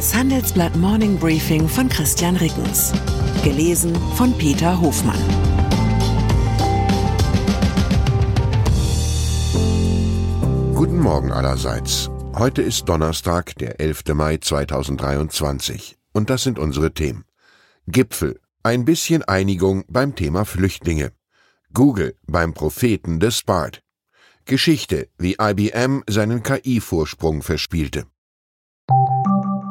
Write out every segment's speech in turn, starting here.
Das Handelsblatt Morning Briefing von Christian Rickens. Gelesen von Peter Hofmann. Guten Morgen allerseits. Heute ist Donnerstag, der 11. Mai 2023. Und das sind unsere Themen. Gipfel. Ein bisschen Einigung beim Thema Flüchtlinge. Google beim Propheten des Bard. Geschichte, wie IBM seinen KI-Vorsprung verspielte.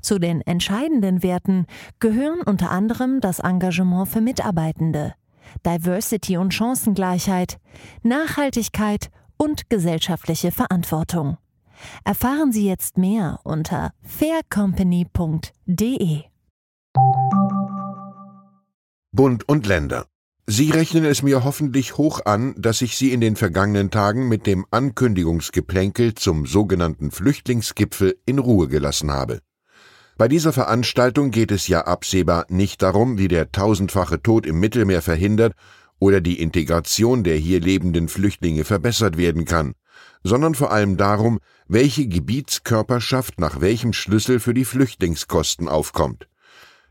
Zu den entscheidenden Werten gehören unter anderem das Engagement für Mitarbeitende, Diversity und Chancengleichheit, Nachhaltigkeit und gesellschaftliche Verantwortung. Erfahren Sie jetzt mehr unter faircompany.de. Bund und Länder. Sie rechnen es mir hoffentlich hoch an, dass ich Sie in den vergangenen Tagen mit dem Ankündigungsgeplänkel zum sogenannten Flüchtlingsgipfel in Ruhe gelassen habe. Bei dieser Veranstaltung geht es ja absehbar nicht darum, wie der tausendfache Tod im Mittelmeer verhindert oder die Integration der hier lebenden Flüchtlinge verbessert werden kann, sondern vor allem darum, welche Gebietskörperschaft nach welchem Schlüssel für die Flüchtlingskosten aufkommt.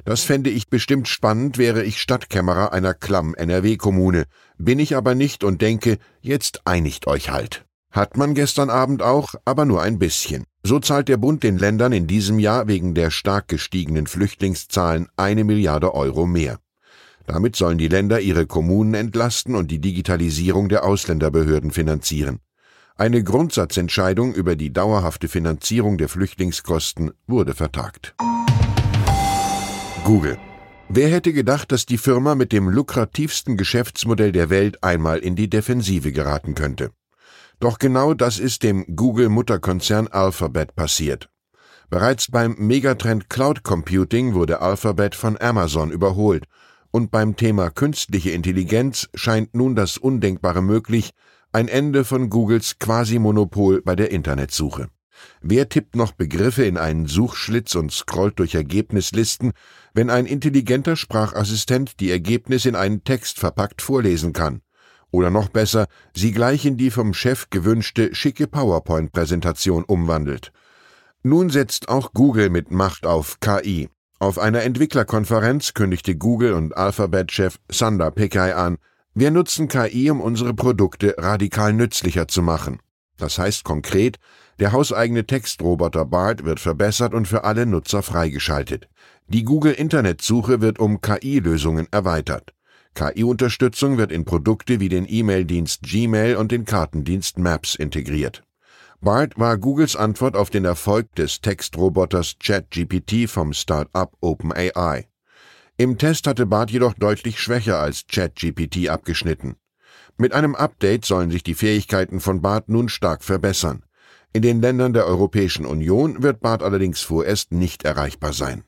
Das fände ich bestimmt spannend, wäre ich Stadtkämmerer einer klamm NRW-Kommune, bin ich aber nicht und denke, jetzt einigt euch halt. Hat man gestern Abend auch, aber nur ein bisschen. So zahlt der Bund den Ländern in diesem Jahr wegen der stark gestiegenen Flüchtlingszahlen eine Milliarde Euro mehr. Damit sollen die Länder ihre Kommunen entlasten und die Digitalisierung der Ausländerbehörden finanzieren. Eine Grundsatzentscheidung über die dauerhafte Finanzierung der Flüchtlingskosten wurde vertagt. Google. Wer hätte gedacht, dass die Firma mit dem lukrativsten Geschäftsmodell der Welt einmal in die Defensive geraten könnte? Doch genau das ist dem Google-Mutterkonzern Alphabet passiert. Bereits beim Megatrend Cloud Computing wurde Alphabet von Amazon überholt, und beim Thema künstliche Intelligenz scheint nun das Undenkbare möglich, ein Ende von Googles Quasi-Monopol bei der Internetsuche. Wer tippt noch Begriffe in einen Suchschlitz und scrollt durch Ergebnislisten, wenn ein intelligenter Sprachassistent die Ergebnisse in einen Text verpackt vorlesen kann? Oder noch besser, sie gleich in die vom Chef gewünschte schicke PowerPoint-Präsentation umwandelt. Nun setzt auch Google mit Macht auf KI. Auf einer Entwicklerkonferenz kündigte Google und Alphabet-Chef Sundar Pichai an, wir nutzen KI, um unsere Produkte radikal nützlicher zu machen. Das heißt konkret, der hauseigene Textroboter BART wird verbessert und für alle Nutzer freigeschaltet. Die Google Internetsuche wird um KI-Lösungen erweitert. KI-Unterstützung wird in Produkte wie den E-Mail-Dienst Gmail und den Kartendienst Maps integriert. BART war Googles Antwort auf den Erfolg des Textroboters ChatGPT vom Start-up OpenAI. Im Test hatte BART jedoch deutlich schwächer als ChatGPT abgeschnitten. Mit einem Update sollen sich die Fähigkeiten von BART nun stark verbessern. In den Ländern der Europäischen Union wird BART allerdings vorerst nicht erreichbar sein.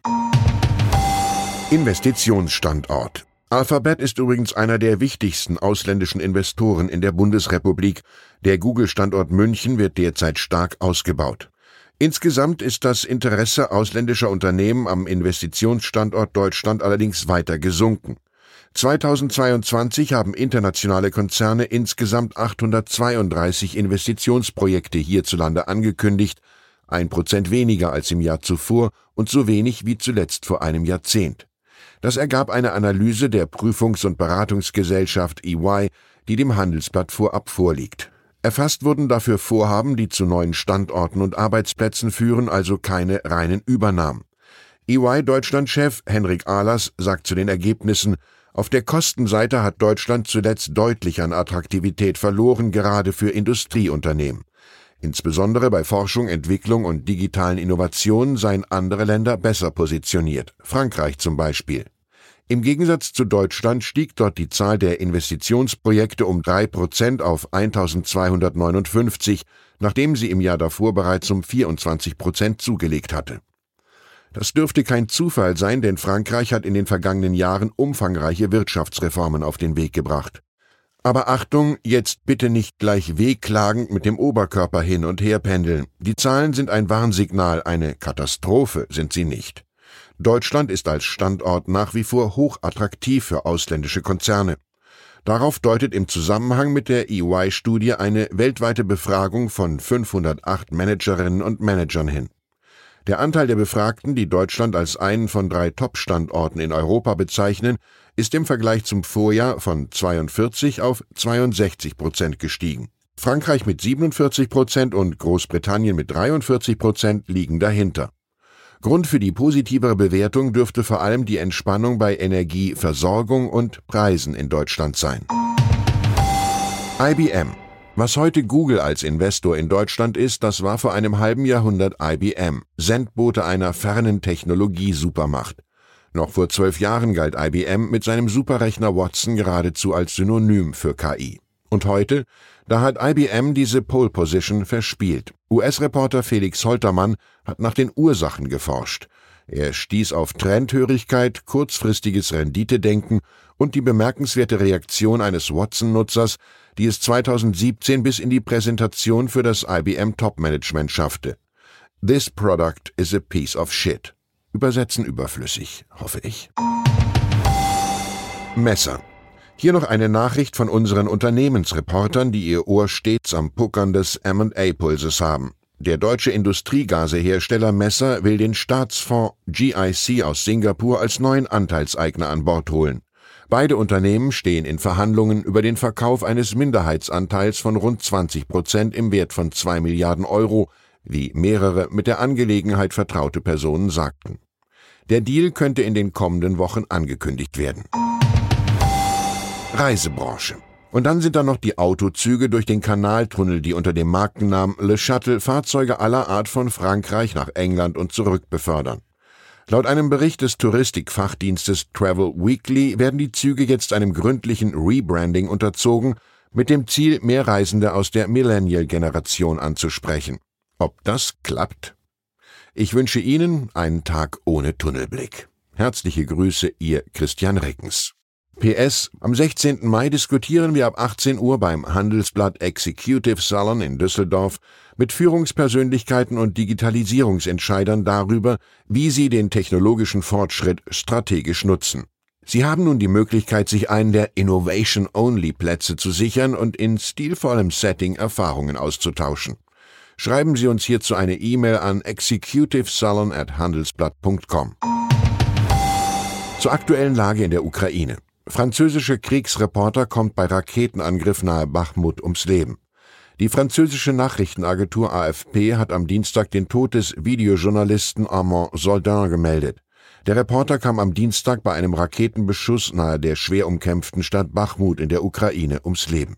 Investitionsstandort Alphabet ist übrigens einer der wichtigsten ausländischen Investoren in der Bundesrepublik. Der Google-Standort München wird derzeit stark ausgebaut. Insgesamt ist das Interesse ausländischer Unternehmen am Investitionsstandort Deutschland allerdings weiter gesunken. 2022 haben internationale Konzerne insgesamt 832 Investitionsprojekte hierzulande angekündigt, ein Prozent weniger als im Jahr zuvor und so wenig wie zuletzt vor einem Jahrzehnt. Das ergab eine Analyse der Prüfungs- und Beratungsgesellschaft EY, die dem Handelsblatt vorab vorliegt. Erfasst wurden dafür Vorhaben, die zu neuen Standorten und Arbeitsplätzen führen, also keine reinen Übernahmen. EY Deutschlandchef Henrik Ahlers sagt zu den Ergebnissen, auf der Kostenseite hat Deutschland zuletzt deutlich an Attraktivität verloren, gerade für Industrieunternehmen. Insbesondere bei Forschung, Entwicklung und digitalen Innovationen seien andere Länder besser positioniert, Frankreich zum Beispiel. Im Gegensatz zu Deutschland stieg dort die Zahl der Investitionsprojekte um drei Prozent auf 1259, nachdem sie im Jahr davor bereits um 24 Prozent zugelegt hatte. Das dürfte kein Zufall sein, denn Frankreich hat in den vergangenen Jahren umfangreiche Wirtschaftsreformen auf den Weg gebracht. Aber Achtung, jetzt bitte nicht gleich wehklagend mit dem Oberkörper hin und her pendeln. Die Zahlen sind ein Warnsignal, eine Katastrophe sind sie nicht. Deutschland ist als Standort nach wie vor hochattraktiv für ausländische Konzerne. Darauf deutet im Zusammenhang mit der EY-Studie eine weltweite Befragung von 508 Managerinnen und Managern hin. Der Anteil der Befragten, die Deutschland als einen von drei Top-Standorten in Europa bezeichnen, ist im Vergleich zum Vorjahr von 42 auf 62 Prozent gestiegen. Frankreich mit 47 Prozent und Großbritannien mit 43 Prozent liegen dahinter. Grund für die positivere Bewertung dürfte vor allem die Entspannung bei Energieversorgung und Preisen in Deutschland sein. IBM. Was heute Google als Investor in Deutschland ist, das war vor einem halben Jahrhundert IBM, Sendbote einer fernen Technologie-Supermacht. Noch vor zwölf Jahren galt IBM mit seinem Superrechner Watson geradezu als Synonym für KI. Und heute? Da hat IBM diese Pole Position verspielt. US-Reporter Felix Holtermann hat nach den Ursachen geforscht. Er stieß auf Trendhörigkeit, kurzfristiges Renditedenken und die bemerkenswerte Reaktion eines Watson-Nutzers, die es 2017 bis in die Präsentation für das IBM Top-Management schaffte. This product is a piece of shit. Übersetzen überflüssig, hoffe ich. Messer. Hier noch eine Nachricht von unseren Unternehmensreportern, die ihr Ohr stets am Puckern des M&A-Pulses haben. Der deutsche Industriegasehersteller Messer will den Staatsfonds GIC aus Singapur als neuen Anteilseigner an Bord holen. Beide Unternehmen stehen in Verhandlungen über den Verkauf eines Minderheitsanteils von rund 20 Prozent im Wert von zwei Milliarden Euro, wie mehrere mit der Angelegenheit vertraute Personen sagten. Der Deal könnte in den kommenden Wochen angekündigt werden. Reisebranche. Und dann sind da noch die Autozüge durch den Kanaltunnel, die unter dem Markennamen Le Shuttle Fahrzeuge aller Art von Frankreich nach England und zurück befördern. Laut einem Bericht des Touristikfachdienstes Travel Weekly werden die Züge jetzt einem gründlichen Rebranding unterzogen, mit dem Ziel, mehr Reisende aus der Millennial-Generation anzusprechen. Ob das klappt? Ich wünsche Ihnen einen Tag ohne Tunnelblick. Herzliche Grüße, Ihr Christian Reckens. PS, am 16. Mai diskutieren wir ab 18 Uhr beim Handelsblatt Executive Salon in Düsseldorf mit Führungspersönlichkeiten und Digitalisierungsentscheidern darüber, wie sie den technologischen Fortschritt strategisch nutzen. Sie haben nun die Möglichkeit, sich einen der Innovation-Only-Plätze zu sichern und in stilvollem Setting Erfahrungen auszutauschen. Schreiben Sie uns hierzu eine E-Mail an executivesalon at handelsblatt.com. Zur aktuellen Lage in der Ukraine. Französische Kriegsreporter kommt bei Raketenangriff nahe Bachmut ums Leben. Die französische Nachrichtenagentur AFP hat am Dienstag den Tod des Videojournalisten Armand Soldin gemeldet. Der Reporter kam am Dienstag bei einem Raketenbeschuss nahe der schwer umkämpften Stadt Bachmut in der Ukraine ums Leben.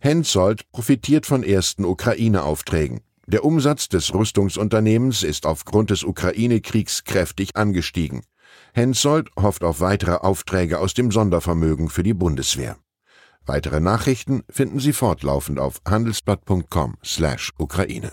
Hensoldt profitiert von ersten Ukraine-Aufträgen. Der Umsatz des Rüstungsunternehmens ist aufgrund des Ukraine-Kriegs kräftig angestiegen. Hensoldt hofft auf weitere Aufträge aus dem Sondervermögen für die Bundeswehr. Weitere Nachrichten finden Sie fortlaufend auf handelsblatt.com/Ukraine.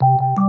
you